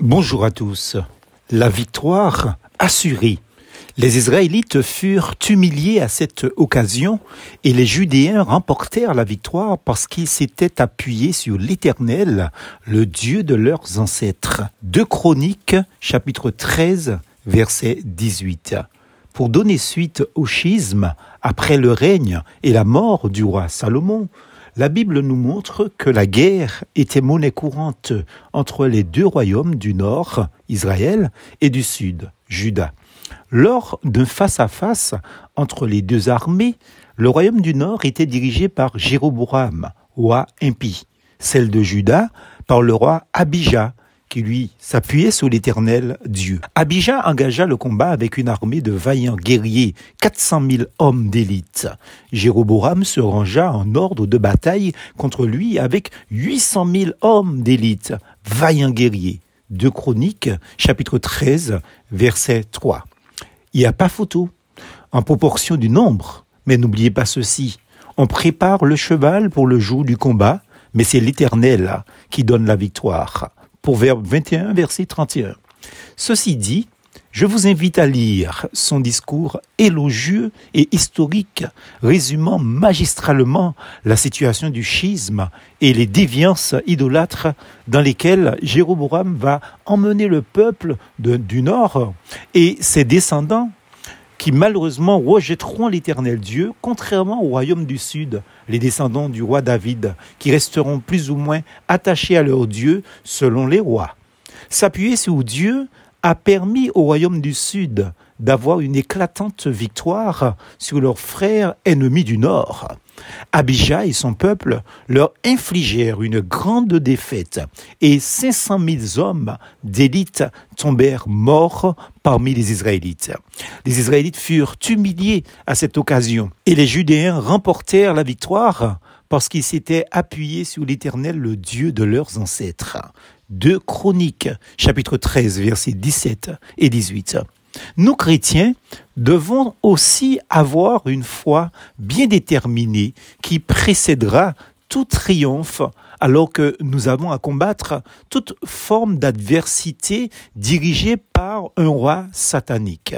Bonjour à tous. La victoire assurée. Les Israélites furent humiliés à cette occasion et les Judéens remportèrent la victoire parce qu'ils s'étaient appuyés sur l'Éternel, le Dieu de leurs ancêtres. Deux Chroniques, chapitre 13, verset 18. Pour donner suite au schisme, après le règne et la mort du roi Salomon, la Bible nous montre que la guerre était monnaie courante entre les deux royaumes du nord, Israël, et du sud, Juda. Lors d'un face-à-face entre les deux armées, le royaume du nord était dirigé par Jéroboam, roi impie, celle de Juda par le roi Abijah, lui s'appuyait sur l'éternel Dieu. Abijah engagea le combat avec une armée de vaillants guerriers, 400 000 hommes d'élite. Jéroboam se rangea en ordre de bataille contre lui avec 800 000 hommes d'élite, vaillants guerriers. Deux Chroniques, chapitre 13, verset 3. Il n'y a pas photo, en proportion du nombre. Mais n'oubliez pas ceci, on prépare le cheval pour le jour du combat, mais c'est l'Éternel qui donne la victoire pour Verbe 21, verset 31. Ceci dit, je vous invite à lire son discours élogieux et historique, résumant magistralement la situation du schisme et les déviances idolâtres dans lesquelles Jéroboam va emmener le peuple du Nord et ses descendants qui malheureusement rejetteront l'éternel Dieu, contrairement au royaume du Sud, les descendants du roi David, qui resteront plus ou moins attachés à leur Dieu selon les rois. S'appuyer sur Dieu a permis au royaume du Sud d'avoir une éclatante victoire sur leurs frères ennemis du Nord. Abijah et son peuple leur infligèrent une grande défaite et 500 000 hommes d'élite tombèrent morts parmi les Israélites. Les Israélites furent humiliés à cette occasion et les Judéens remportèrent la victoire parce qu'ils s'étaient appuyés sur l'Éternel, le Dieu de leurs ancêtres. Deux Chroniques, chapitre 13, versets 17 et 18. Nous, chrétiens, devons aussi avoir une foi bien déterminée qui précédera tout triomphe alors que nous avons à combattre toute forme d'adversité dirigée par un roi satanique.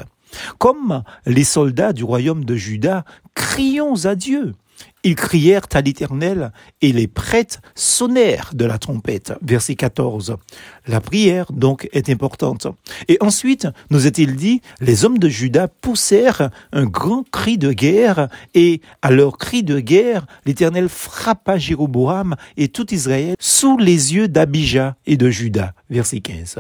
Comme les soldats du royaume de Juda, crions à Dieu. Ils crièrent à l'Éternel et les prêtres sonnèrent de la trompette. Verset 14. La prière, donc, est importante. Et ensuite, nous est-il dit, les hommes de Juda poussèrent un grand cri de guerre et à leur cri de guerre, l'Éternel frappa Jéroboam et tout Israël sous les yeux d'Abijah et de Juda. Verset 15.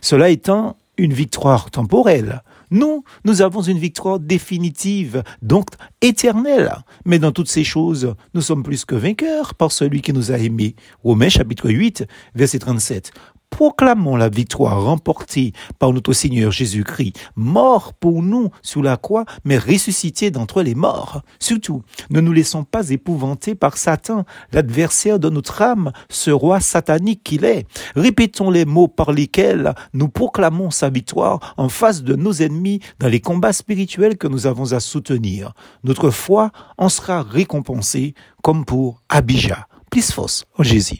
Cela étant une victoire temporelle. Nous, nous avons une victoire définitive, donc éternelle. Mais dans toutes ces choses, nous sommes plus que vainqueurs par celui qui nous a aimés. Romains chapitre 8, verset 37 proclamons la victoire remportée par notre Seigneur Jésus-Christ, mort pour nous sous la croix, mais ressuscité d'entre les morts. Surtout, ne nous laissons pas épouvanter par Satan, l'adversaire de notre âme, ce roi satanique qu'il est. Répétons les mots par lesquels nous proclamons sa victoire en face de nos ennemis dans les combats spirituels que nous avons à soutenir. Notre foi en sera récompensée comme pour Abijah. Plus force en Jésus.